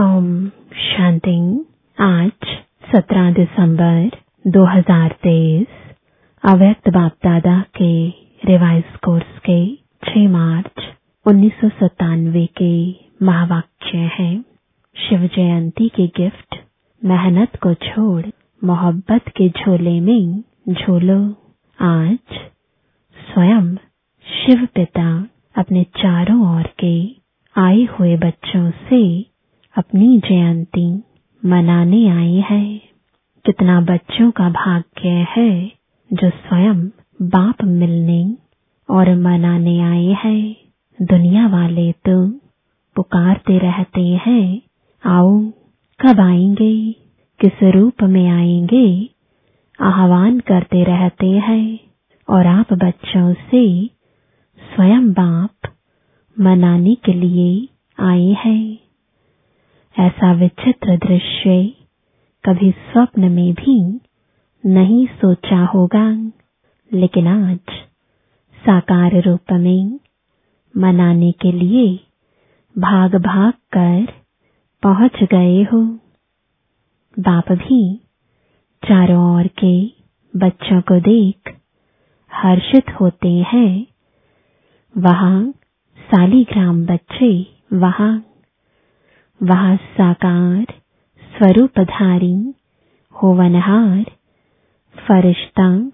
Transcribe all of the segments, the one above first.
ओम शांति। आज 17 दिसंबर 2023 अव्यक्त बाप दादा के रिवाइज कोर्स के 6 मार्च उन्नीस सौ सतानवे के महावाक्य है। शिव जयंती के गिफ्ट, मेहनत को छोड़, मोहब्बत के झोले में झोलो। आज स्वयं शिव पिता अपने चारों ओर के आए हुए बच्चों से अपनी जयंती मनाने आए हैं। कितना बच्चों का भाग्य है जो स्वयं बाप मिलने और मनाने आए हैं। दुनिया वाले तो पुकारते रहते हैं, आओ कब आएँगे, किस रूप में आएँगे, आह्वान करते रहते हैं और आप बच्चों से स्वयं बाप मनाने के लिए आए हैं। ऐसा विचित्र दृश्य कभी स्वप्न में भी नहीं सोचा होगा। लेकिन आज साकार रूप में मनाने के लिए भाग भाग कर पहुँच गए हो। बाप भी चारों ओर के बच्चों को देख हर्षित होते हैं। वहाँ सालीग्राम बच्चे, वहाँ वहाँ साकार स्वरूपधारी, होवनहार, फरिश्ता,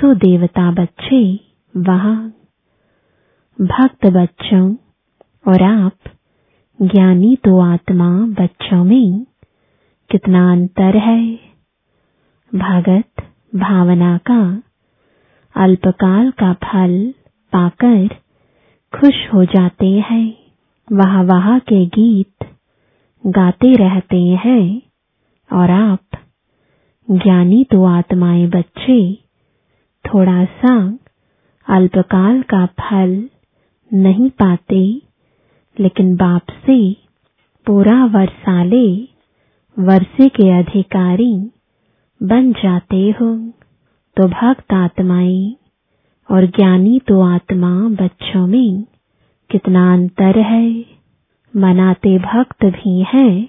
सुदेवता बच्चे, वहाँ। भक्त बच्चों और आप, ज्ञानी तो आत्मा बच्चों में, कितना अंतर है। भगत भावना का, अल्पकाल का फल पाकर खुश हो जाते हैं। वहाँ वहाँ के गीत गाते रहते हैं और आप ज्ञानी तो आत्माएँ बच्चे, थोड़ा सा अल्पकाल का फल नहीं पाते, लेकिन बाप से पूरा वर्षाले वर्षे के अधिकारी बन जाते हो तो भक्त आत्माएँ और ज्ञानी तो आत्मा बच्चों में कितना अंतर है। मनाते भक्त भी हैं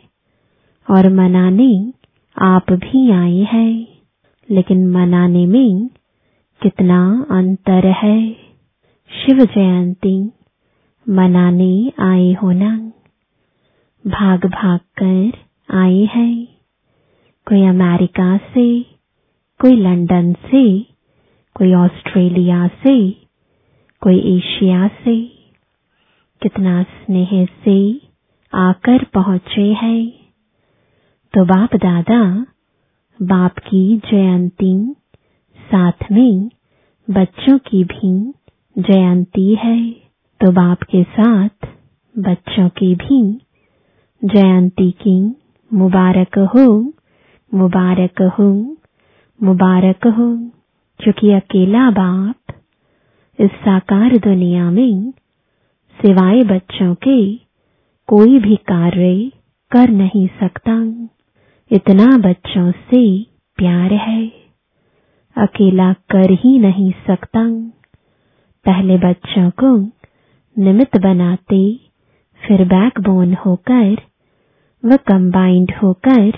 और मनाने आप भी आए हैं। लेकिन मनाने में कितना अंतर है। शिव जयंती, मनाने आए होना, भाग भाग कर आए हैं। कोई अमेरिका से, कोई लंदन से, कोई ऑस्ट्रेलिया से, कोई एशिया से। कितना स्नेह से आकर पहुँचे हैं। तो बाप दादा, बाप की जयंती साथ में बच्चों की भी जयंती है। तो बाप के साथ बच्चों की भी जयंती की मुबारक हो मुबारक हो मुबारक हो। क्योंकि अकेला बाप इस साकार दुनिया में सिवाय बच्चों के, कोई भी कार्य कर नहीं सकता। इतना बच्चों से प्यार है। अकेला कर ही नहीं सकता। पहले बच्चों को निमित्त बनाते, फिर बैकबोन होकर, व कंबाइंड होकर,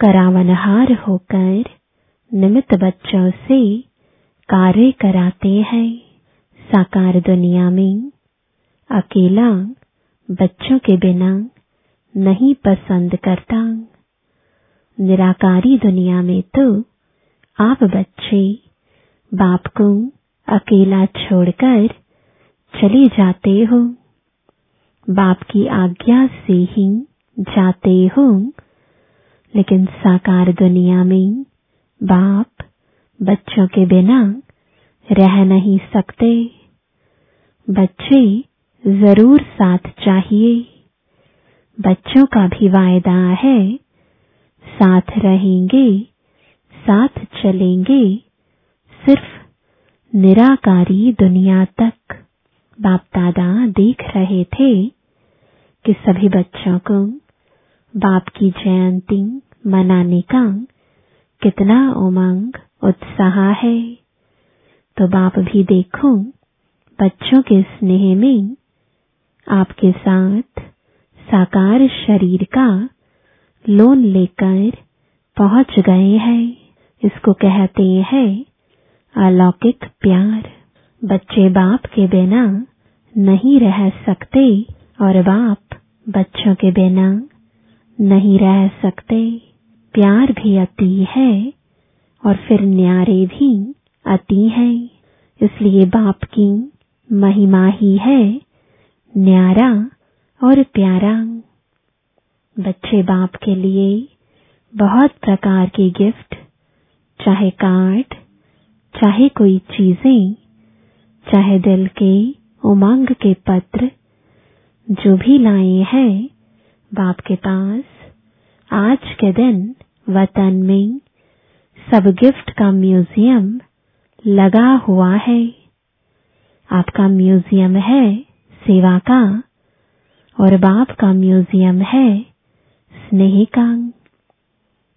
करावनहार होकर निमित्त बच्चों से कार्य कराते हैं। साकार दुनिया में अकेला बच्चों के बिना नहीं पसंद करता। निराकारी दुनिया में तो आप बच्चे बाप को अकेला छोड़कर चले जाते हो। बाप की आज्ञा से ही जाते हो। लेकिन साकार दुनिया में बाप बच्चों के बिना रह नहीं सकते। बच्चे ज़रूर साथ चाहिए। बच्चों का भी वायदा है, साथ रहेंगे, साथ चलेंगे, सिर्फ़ निराकारी दुनिया तक। बाप दादा देख रहे थे कि सभी बच्चों को बाप की जयंती मनाने का कितना उमंग, उत्साह है। तो बाप भी देखो, बच्चों के स्नेह में आपके साथ साकार शरीर का लोन लेकर पहुँच गए हैं। इसको कहते हैं अलौकिक प्यार। बच्चे बाप के बिना नहीं रह सकते और बाप बच्चों के बिना नहीं रह सकते। प्यार भी अति है और फिर न्यारे भी अति है। इसलिए बाप की महिमा ही है न्यारा और प्यारा। बच्चे बाप के लिए बहुत प्रकार के गिफ्ट, चाहे कार्ड, चाहे कोई चीज़ें, चाहे दिल के उमंग के पत्र, जो भी लाए हैं, बाप के पास। आज के दिन वतन में सब गिफ्ट का म्यूज़ियम लगा हुआ है। आपका म्यूज़ियम है सेवा का और बाप का म्यूज़ियम है स्नेह का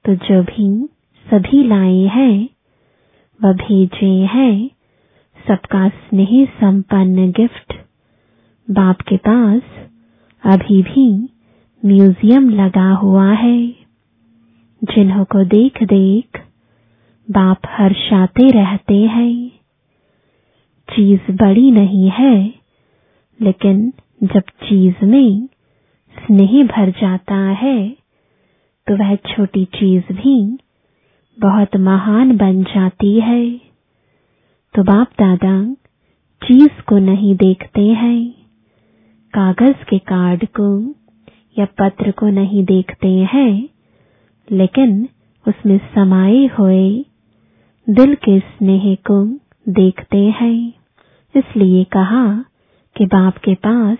तो जो भी सभी लाए हैं, वह भेजे हैं। सबका स्नेह संपन्न गिफ्ट। बाप के पास अभी भी म्यूज़ियम लगा हुआ है। जिन्हों को देख देख बाप हर्षाते रहते हैं। चीज़ बड़ी नहीं है लेकिन जब चीज़ में स्नेह भर जाता है तो वह छोटी चीज़ भी बहुत महान बन जाती है। तो बाप दादा चीज़ को नहीं देखते हैं, कागज़ के कार्ड को या पत्र को नहीं देखते हैं, लेकिन उसमें समाये हुए दिल के स्नेह को देखते हैं। इसलिए कहा कि बाप के पास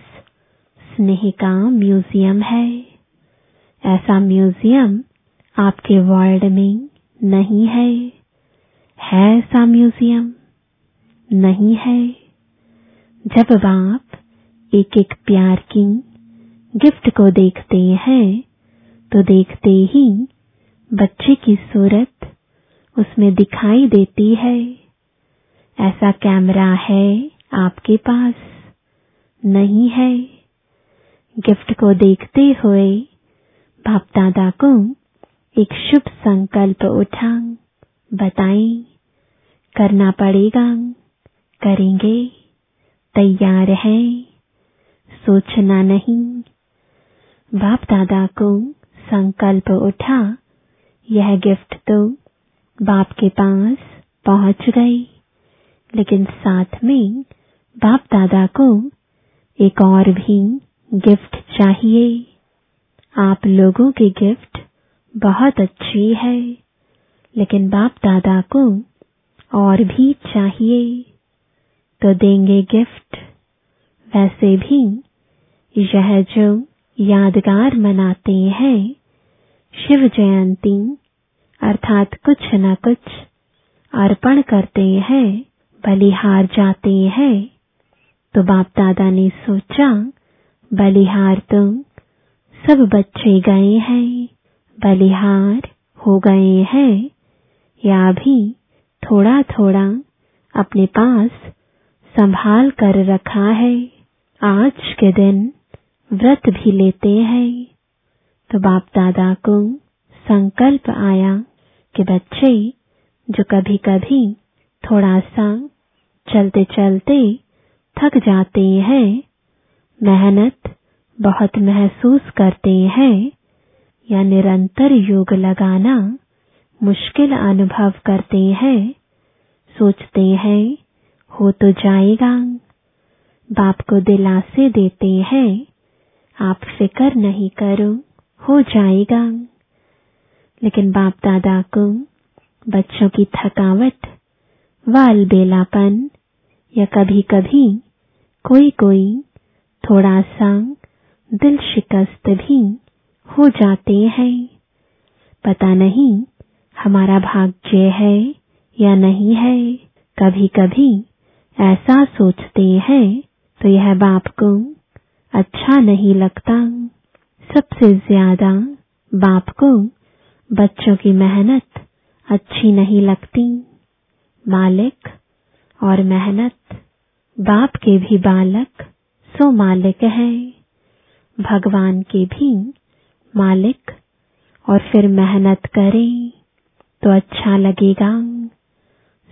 स्नेह का म्यूज़ियम है। ऐसा म्यूज़ियम आपके वर्ल्ड में नहीं है। है ऐसा म्यूज़ियम? नहीं है। जब बाप एक एक प्यार की गिफ्ट को देखते हैं तो देखते ही बच्चे की सूरत उसमें दिखाई देती है। ऐसा कैमरा है आपके पास। नहीं है। गिफ्ट को देखते हुए बाप दादा को एक शुभ संकल्प उठा बताएँ, करना पड़ेगा, करेंगे, तैयार हैं, सोचना नहीं। बाप दादा को संकल्प उठा, यह गिफ्ट तो बाप के पास पहुँच गई, लेकिन साथ में बाप दादा को एक और भी गिफ्ट चाहिए। आप लोगों की गिफ्ट बहुत अच्छी है, लेकिन बाप दादा को और भी चाहिए। तो देंगे गिफ्ट। वैसे भी यह जो यादगार मनाते हैं, शिव जयंती, अर्थात कुछ न कुछ अर्पण करते हैं, बलिहार जाते हैं। तो बाप दादा ने सोचा, बलिहार तो सब बच्चे गए हैं, बलिहार हो गए हैं, या भी थोड़ा थोड़ा अपने पास संभाल कर रखा है, आज के दिन व्रत भी लेते हैं। तो बाप दादा को संकल्प आया कि बच्चे जो कभी कभी थोड़ा सा चलते चलते थक जाते हैं, मेहनत बहुत महसूस करते हैं, या निरंतर योग लगाना मुश्किल अनुभव करते हैं, सोचते हैं, हो तो जाएगा। बाप को दिलासे देते हैं, आप फ़िक्र नहीं करो, हो जाएगा। लेकिन बाप दादा को बच्चों की थकावट व अलबेलापन या कभी कभी कोई कोई थोड़ा सा दिल शिकस्त भी हो जाते हैं। पता नहीं हमारा भाग्य है या नहीं है। कभी कभी ऐसा सोचते हैं तो यह बाप को अच्छा नहीं लगता। सबसे ज़्यादा बाप को बच्चों की मेहनत अच्छी नहीं लगती। मालिक और मेहनत। बाप के भी बालक, सो मालिक है। भगवान के भी मालिक, और फिर मेहनत करें तो अच्छा लगेगा।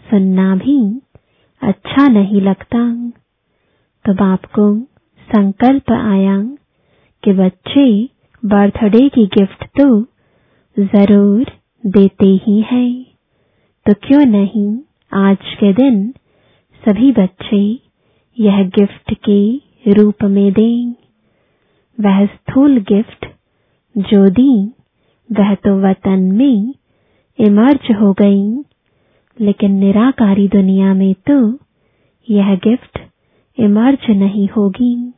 सुनना भी अच्छा नहीं लगता। तो बाप को संकल्प आया कि बच्चे बर्थडे की गिफ्ट तो ज़रूर देते ही हैं। तो क्यों नहीं आज के दिन सभी बच्चे यह गिफ्ट के रूप में दें। वह स्थूल गिफ्ट जो दी, वह तो वतन में इमर्ज हो गई। लेकिन निराकारी दुनिया में तो यह गिफ्ट इमर्ज नहीं होगी।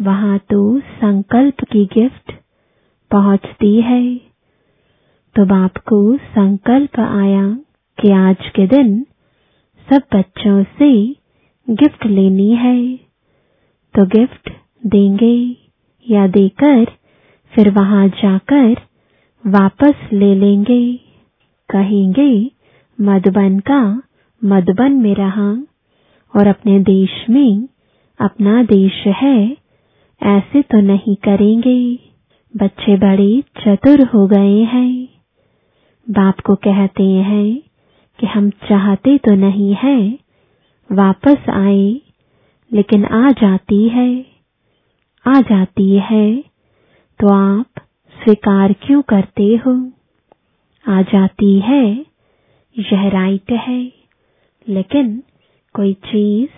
वहाँ तो संकल्प की गिफ्ट पहुँचती है। तो बाप को संकल्प आया कि आज के दिन सब बच्चों से गिफ्ट लेनी है। तो गिफ्ट देंगे या देकर फिर वहाँ जाकर वापस ले लेंगे। कहेंगे, मधुबन का मधुबन में रहा और अपने देश में अपना देश है, ऐसे तो नहीं करेंगे। बच्चे बड़े चतुर हो गए हैं। बाप को कहते हैं कि हम चाहते तो नहीं है, वापस आए, लेकिन आ जाती है, आ जाती है तो आप स्वीकार क्यों करते हो? आ जाती है, यह राइट है, लेकिन कोई चीज़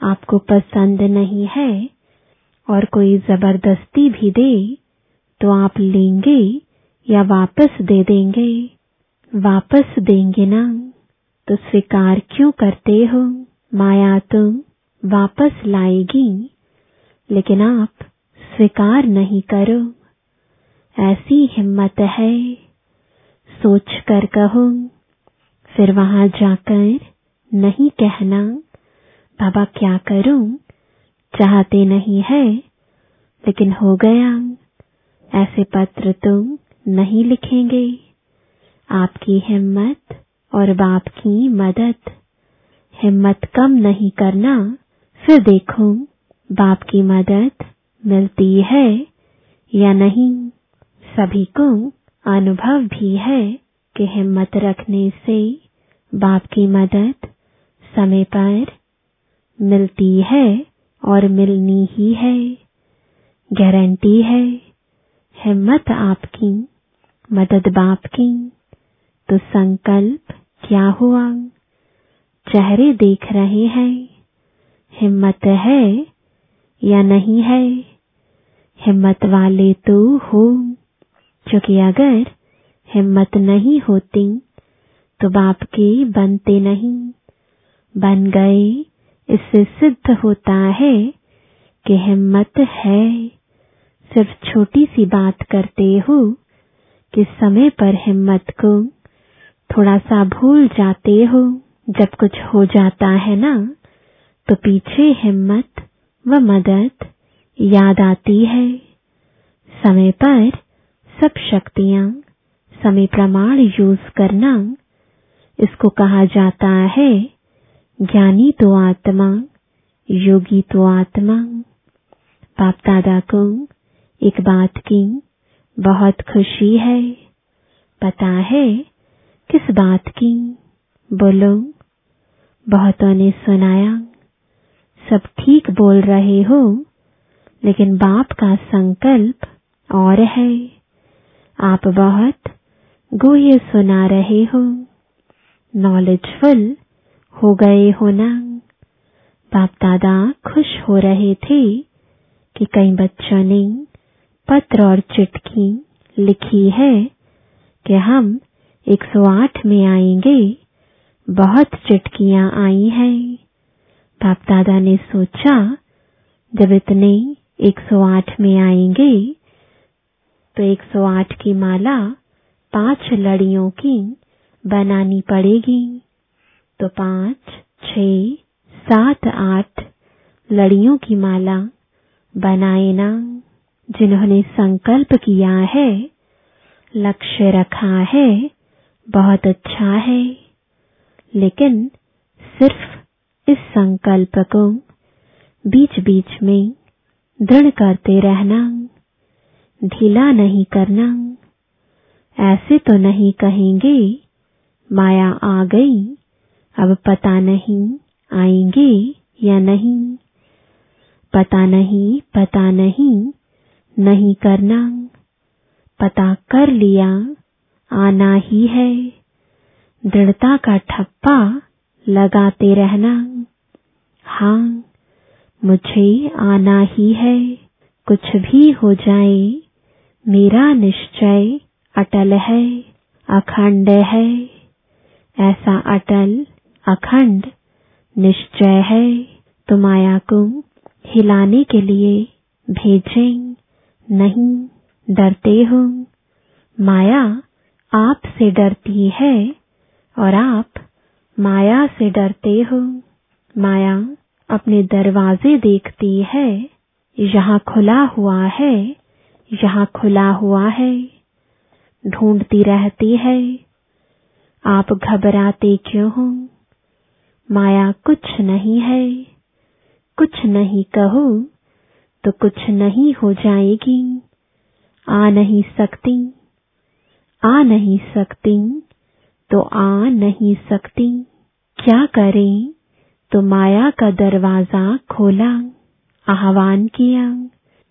आपको पसंद नहीं है और कोई ज़बरदस्ती भी दे तो आप लेंगे या वापस दे देंगे। वापस देंगे ना। तो स्वीकार क्यों करते हो? माया तो वापस लाएगी। लेकिन आप स्वीकार नहीं करो। ऐसी हिम्मत है। सोच कर कहो। फिर वहाँ जाकर नहीं कहना। बाबा क्या करूँ? चाहते नहीं है। लेकिन हो गया। ऐसे पत्र तुम नहीं लिखेंगे। आपकी हिम्मत और बाप की मदद। हिम्मत कम नहीं करना, फिर देखो, बाप की मदद मिलती है या नहीं। सभी को अनुभव भी है कि हिम्मत रखने से बाप की मदद समय पर मिलती है और मिलनी ही है। गारंटी है, हिम्मत आपकी, मदद बाप की। तो संकल्प क्या हुआ? चेहरे देख रहे हैं। हिम्मत है या नहीं है? हिम्मत वाले तो हो। क्योंकि अगर हिम्मत नहीं होती तो बाप के बनते नहीं। बन गए इससे सिद्ध होता है कि हिम्मत है। सिर्फ़ छोटी सी बात करते हो कि समय पर हिम्मत को थोड़ा सा भूल जाते हो, जब कुछ हो जाता है ना तो पीछे हिम्मत व मदद याद आती है। समय पर सब शक्तियाँ, समय प्रमाण यूज़ करना, इसको कहा जाता है, ज्ञानी तो आत्मा, योगी तो आत्मा। बाप दादा को एक बात की बहुत खुशी है। पता है किस बात की? बोलो। बहुतों ने सुनाया। सब ठीक बोल रहे हो, लेकिन बाप का संकल्प और है। आप बहुत गुह्य सुना रहे हो। नॉलेजफुल हो गए हो ना? बाप दादा खुश हो रहे थे कि कई बच्चों ने पत्र और चिटकी लिखी है कि हम 108 में आएँगे। बहुत चिटकियाँ आई हैं। बाप दादा ने सोचा, जब इतने 108 में आएँगे तो 108 की माला पाँच लड़ियों की बनानी पड़ेगी। तो पाँच छ सात, आठ लड़ियों की माला बनाए ना, जिन्होंने संकल्प किया है, लक्ष्य रखा है बहुत अच्छा है। लेकिन सिर्फ़ इस संकल्प को बीच बीच में दृढ़ करते रहना, ढीला नहीं करना, ऐसे तो नहीं कहेंगे, माया आ गई, अब पता नहीं आएँगे या नहीं। पता नहीं पता नहीं नहीं करना, पता कर लिया आना ही है। दृढ़ता का ठप्पा लगाते रहना। हाँ मुझे आना ही है। कुछ भी हो जाए, मेरा निश्चय अटल है, अखंड है। ऐसा अटल, अखंड निश्चय है। तो माया को हिलाने के लिए भेजें, नहीं, डरते हो। माया आपसे डरती है और आप माया से डरते हो। माया अपने दरवाजे देखती है यहाँ खुला हुआ है यहाँ खुला हुआ है, ढूंढती रहती है। आप घबराते क्यों हो? माया कुछ नहीं है। कुछ नहीं कहो तो कुछ नहीं हो जाएगी। आ नहीं सकती। आ नहीं सकती तो आ नहीं सकती। क्या करें? तो माया का दरवाज़ा खोला, आह्वान किया।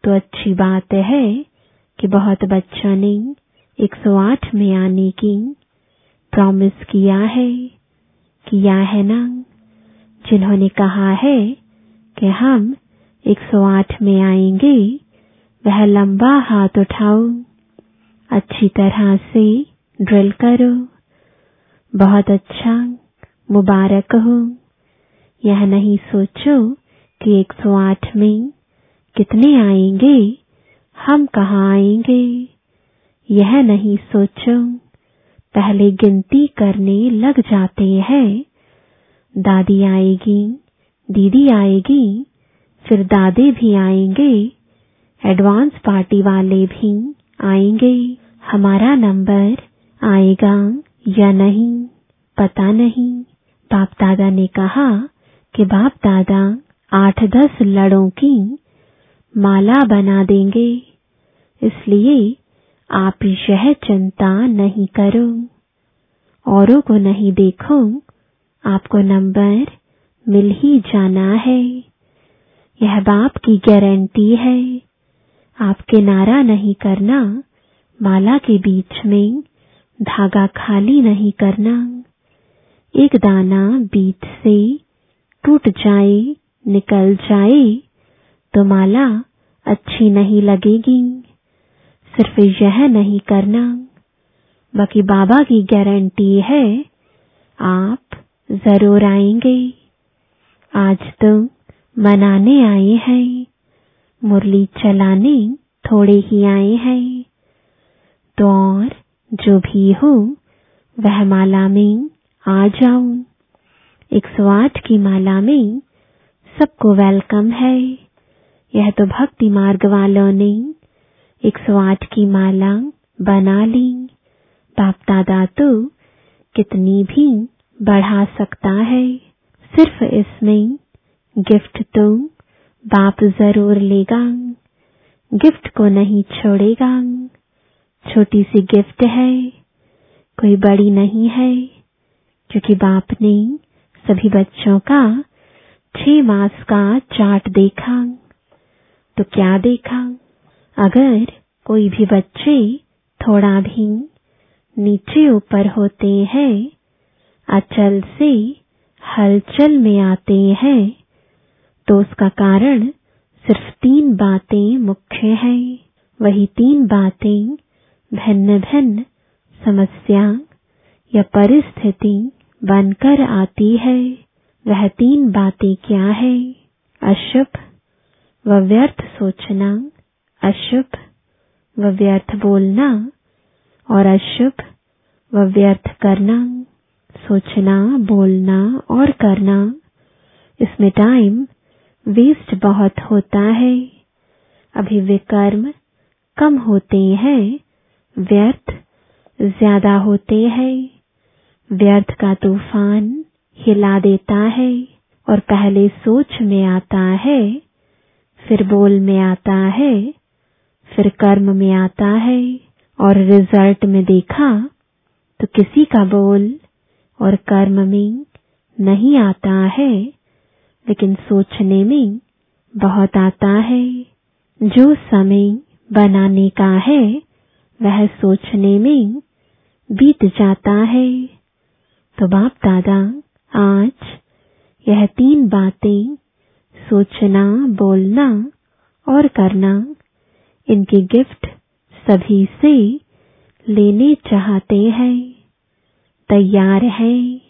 तो अच्छी बात है कि बहुत बच्चों ने 108 में आने की प्रॉमिस किया है किया है ना? जिन्होंने कहा है कि हम 108 में आएँगे, वह लंबा हाथ उठाओ अच्छी तरह से ड्रिल करो। बहुत अच्छा मुबारक हो। यह नहीं सोचो कि 108 में कितने आएँगे, हम कहाँ आएँगे। यह नहीं सोचो। पहले गिनती करने लग जाते हैं। दादी आएगी, दीदी आएगी, फिर दादे भी आएँगे एडवांस पार्टी वाले भी आएँगे। हमारा नंबर आएगा या नहीं, पता नहीं। बाप दादा ने कहा कि बाप दादा आठ दस लड़ों की माला बना देंगे। इसलिए आप यह चिंता नहीं करो। औरों को नहीं देखो, आपको नंबर मिल ही जाना है। यह बाप की गारंटी है। आप किनारा नहीं करना माला के बीच में धागा खाली नहीं करना। एक दाना बीच से टूट जाए, निकल जाए तो माला अच्छी नहीं लगेगी। सिर्फ़ यह नहीं करना। बाकी बाबा की गारंटी है, आप ज़रूर आएँगे। आज तो मनाने आए हैं। मुरली चलाने थोड़े ही आए हैं। तो और जो भी हो, वह माला में आ जाऊँ। एक सौ आठ की माला में सबको वेलकम है। यह तो भक्ति मार्ग वालों ने एक सौ आठ की माला बना ली। बाप दादा तो कितनी भी बढ़ा सकता है। सिर्फ़ इसमें गिफ्ट तो बाप ज़रूर लेगा। गिफ्ट को नहीं छोड़ेगा। छोटी सी गिफ्ट है, कोई बड़ी नहीं है, क्योंकि बाप ने सभी बच्चों का छह मास का चार्ट देखा तो क्या देखा? अगर कोई भी बच्चे थोड़ा भी नीचे ऊपर होते हैं, अचल से हलचल में आते हैं तो उसका कारण सिर्फ़ तीन बातें मुख्य हैं। वही तीन बातें भिन्न भिन्न समस्या या परिस्थिति बनकर आती है। वह तीन बातें क्या है? अशुभ व व्यर्थ सोचना, अशुभ व व्यर्थ बोलना और अशुभ व व्यर्थ करना, सोचना, बोलना और करना। इसमें टाइम वेस्ट बहुत होता है। अभी विकर्म कम होते हैं। व्यर्थ ज़्यादा होते हैं। व्यर्थ का तूफ़ान हिला देता है और पहले सोच में आता है, फिर बोल में आता है, फिर कर्म में आता है और रिज़ल्ट में देखा तो किसी का बोल और कर्म में नहीं आता है, लेकिन सोचने में बहुत आता है। जो समय बनाने का है वह सोचने में बीत जाता है। तो बाप दादा, आज यह तीन बातें सोचना, बोलना और करना, इनके गिफ्ट सभी से लेने चाहते हैं। तैयार है।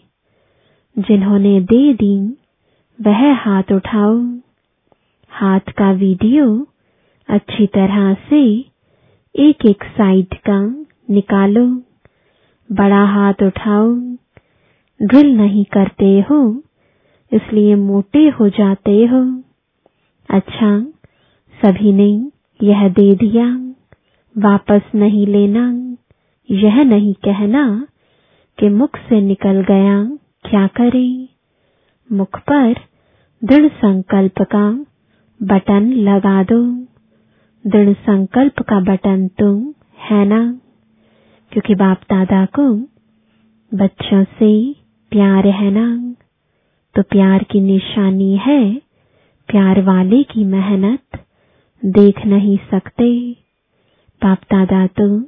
जिन्होंने दे दी, वह हाथ उठाओ। हाथ का वीडियो अच्छी तरह से एक एक साइड का निकालो, बड़ा हाथ उठाओ। ड्रिल नहीं करते हो, इसलिए मोटे हो जाते हो। अच्छा सभी ने यह दे दिया। वापस नहीं लेना। यह नहीं कहना कि मुख से निकल गया। क्या करें? मुख पर दृढ़ संकल्प का बटन लगा दो। दृढ़ संकल्प का बटन तुम, है ना? क्योंकि बाप दादा को बच्चों से प्यार है ना? तो प्यार की निशानी है, प्यार वाले की मेहनत देख नहीं सकते। बाप दादा तो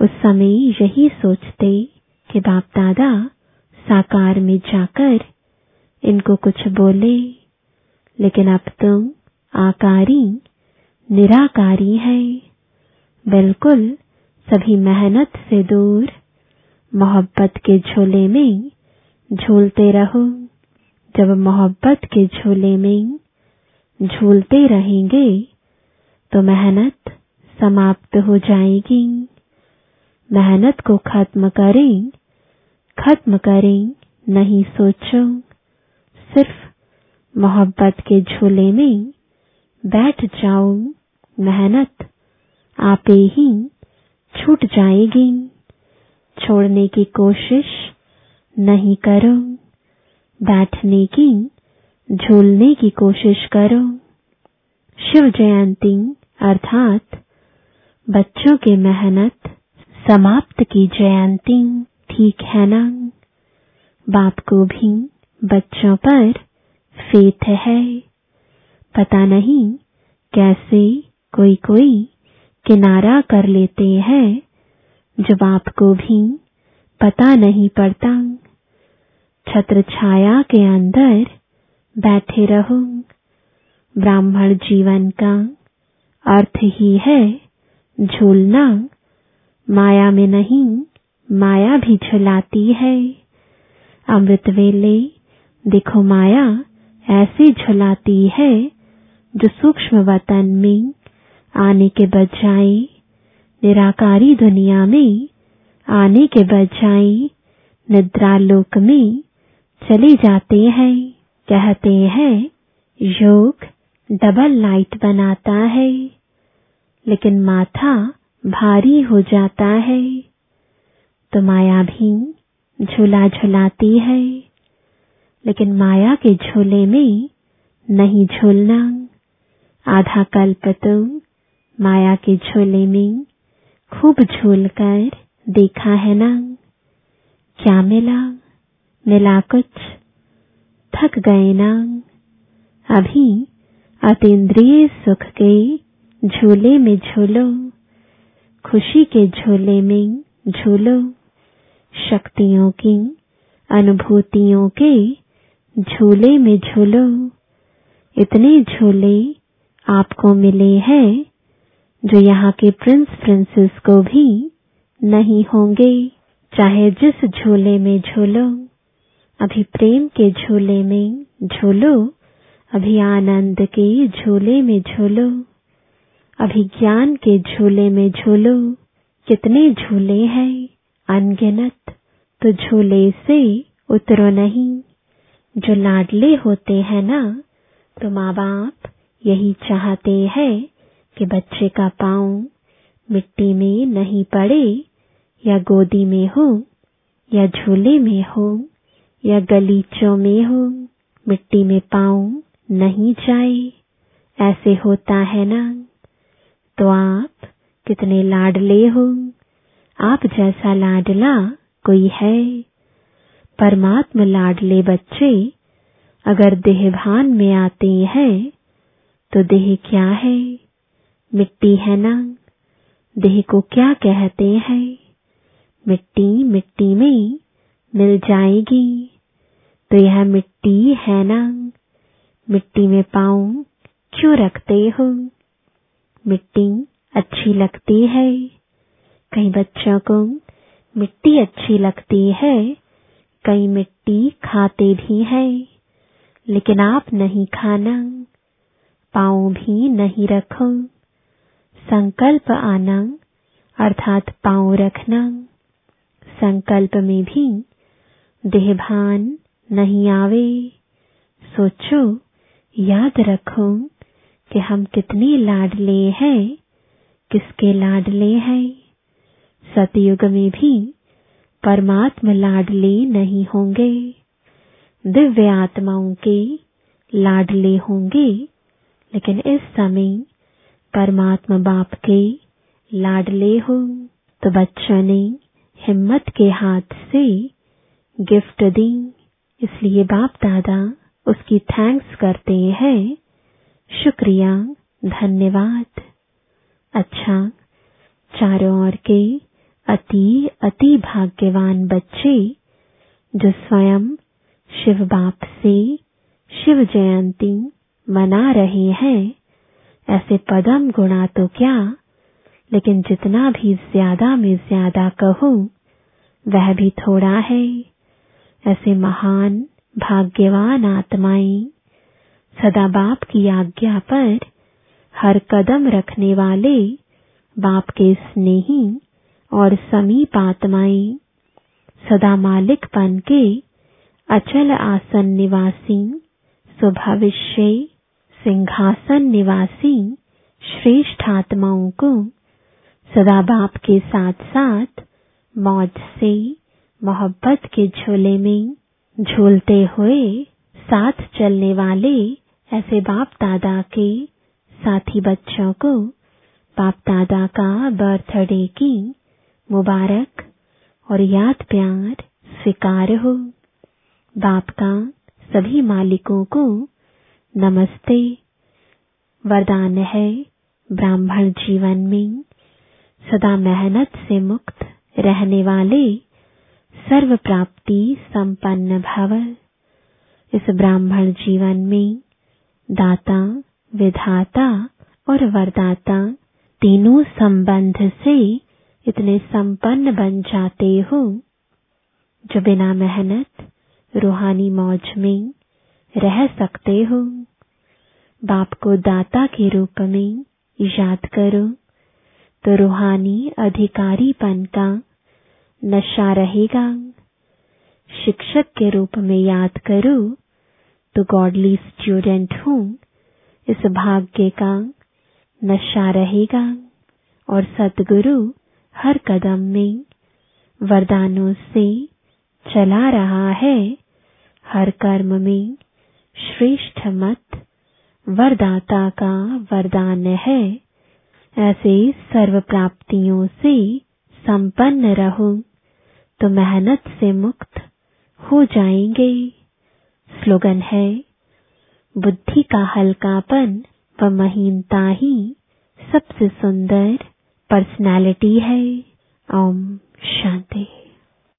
उस समय यही सोचते कि बाप दादा साकार में जाकर इनको कुछ बोले। लेकिन अब तुम आकारी निराकारी है। बिल्कुल सभी मेहनत से दूर। मोहब्बत के झोले में झूलते रहो। जब मोहब्बत के झूले में झूलते रहेंगे तो मेहनत समाप्त हो जाएगी। मेहनत को खत्म करें खत्म करें, नहीं सोचो। सिर्फ़ मोहब्बत के झूले में बैठ जाओ। मेहनत आपे ही छूट जाएगी। छोड़ने की कोशिश नहीं करो। बैठने की, झूलने की कोशिश करो। शिव जयंती अर्थात बच्चों के मेहनत समाप्त की जयंती, ठीक है ना? बाप को भी बच्चों पर फेथ है। पता नहीं कैसे कोई कोई किनारा कर लेते हैं। जब आपको भी पता नहीं पड़ता, छत्र छाया के अंदर बैठे रहो। ब्राह्मण जीवन का अर्थ ही है झूलना। माया में नहीं, माया भी झुलाती है। अमृत वेले, देखो माया ऐसी झुलाती है जो सूक्ष्म वतन में आने के बजाय निराकारी दुनिया में आने के बजाय निद्रा लोक में चले जाते हैं। कहते हैं, योग डबल लाइट बनाता है। लेकिन माथा भारी हो जाता है। तो माया भी झूला झुलाती है। लेकिन माया के झूले में नहीं झूलना। आधा कल्प तो माया के झोले में खूब झूल कर देखा है ना? क्या मिला? मिला कुछ? थक गए ना? अभी अतीन्द्रिय सुख के झूले में झूलो। खुशी के झूले में झूलो। शक्तियों की अनुभूतियों के झूले में झूलो। इतने झूले आपको मिले हैं जो यहाँ के प्रिंस प्रिंसेस को भी नहीं होंगे। चाहे जिस झूले में झूलो, अभी प्रेम के झूले में झूलो, अभी आनंद के झूले में झूलो, अभी ज्ञान के झूले में झूलो, कितने झूले हैं, अनगिनत तो झूले से उतरो नहीं। जो लाडले होते हैं ना तो माँ बाप यही चाहते हैं कि बच्चे का पाँव मिट्टी में नहीं पड़े, या गोदी में हो, या झूले में हो, या गलीचों में हो, मिट्टी में पाँव नहीं जाए, ऐसे होता है ना? तो आप कितने लाडले हो? आप जैसा लाडला कोई है। परमात्म लाडले बच्चे अगर देहभान में आते हैं तो देह क्या है? मिट्टी है ना देह को क्या कहते हैं? मिट्टी मिट्टी में मिल जाएगी। तो यह मिट्टी है ना मिट्टी में पाँव क्यों रखते हो? मिट्टी अच्छी लगती है। कई बच्चों को मिट्टी अच्छी लगती है। कई मिट्टी खाते भी है। लेकिन आप नहीं खाना। पाँव भी नहीं रखो। संकल्प आना अर्थात पाँव रखना संकल्प में भी, देहभान नहीं आवे। सोचो, याद रखो कि हम कितने लाडले हैं, किसके लाडले हैं। सतयुग में भी, परमात्म लाडले नहीं होंगे। दिव्य आत्माओं के लाडले होंगे, लेकिन इस समय परमात्मा बाप के लाडले हो तो बच्चों ने हिम्मत के हाथ से गिफ्ट दी। इसलिए बाप दादा उसकी थैंक्स करते हैं। शुक्रिया, धन्यवाद। अच्छा चारों ओर के अति अति भाग्यवान बच्चे जो स्वयं शिव बाप से शिव जयंती मना रहे हैं ऐसे पदम गुणा तो क्या? लेकिन जितना भी ज़्यादा में ज़्यादा कहूँ, वह भी थोड़ा है। ऐसे महान, भाग्यवान आत्माएँ, सदा बाप की आज्ञा पर हर कदम रखने वाले, बाप के स्नेही और समीप आत्माएँ, सदा मालिक बन के अचल आसन निवासी स्वभविष्य सिंहासन निवासी श्रेष्ठ आत्माओं को सदा बाप के साथ साथ मौज से, मोहब्बत के झोले में झूलते हुए साथ चलने वाले ऐसे बाप दादा के साथी बच्चों को बाप दादा का बर्थडे की मुबारक और याद प्यार स्वीकार हो। बाप का सभी मालिकों को नमस्ते। वरदान है ब्राह्मण जीवन में सदा मेहनत से मुक्त रहने वाले सर्व प्राप्ति संपन्न भव। इस ब्राह्मण जीवन में दाता, विधाता और वरदाता तीनों संबंध से इतने संपन्न बन जाते हो। जो बिना मेहनत, रूहानी मौज में रह सकते हो। बाप को दाता के रूप में याद करो। तो रूहानी अधिकारीपन का नशा रहेगा। शिक्षक के रूप में याद करो। तो गॉडली स्टूडेंट हूँ। इस भाग्य का नशा रहेगा। और सतगुरु हर कदम में वरदानों से चला रहा है। हर कर्म में श्रेष्ठ मत, वरदाता का वरदान है। ऐसे सर्व प्राप्तियों से संपन्न रहो तो मेहनत से मुक्त हो जाएँगे। स्लोगन है, बुद्धि का हल्कापन व महीनता ही सबसे सुंदर पर्सनालिटी है। ओम शांति।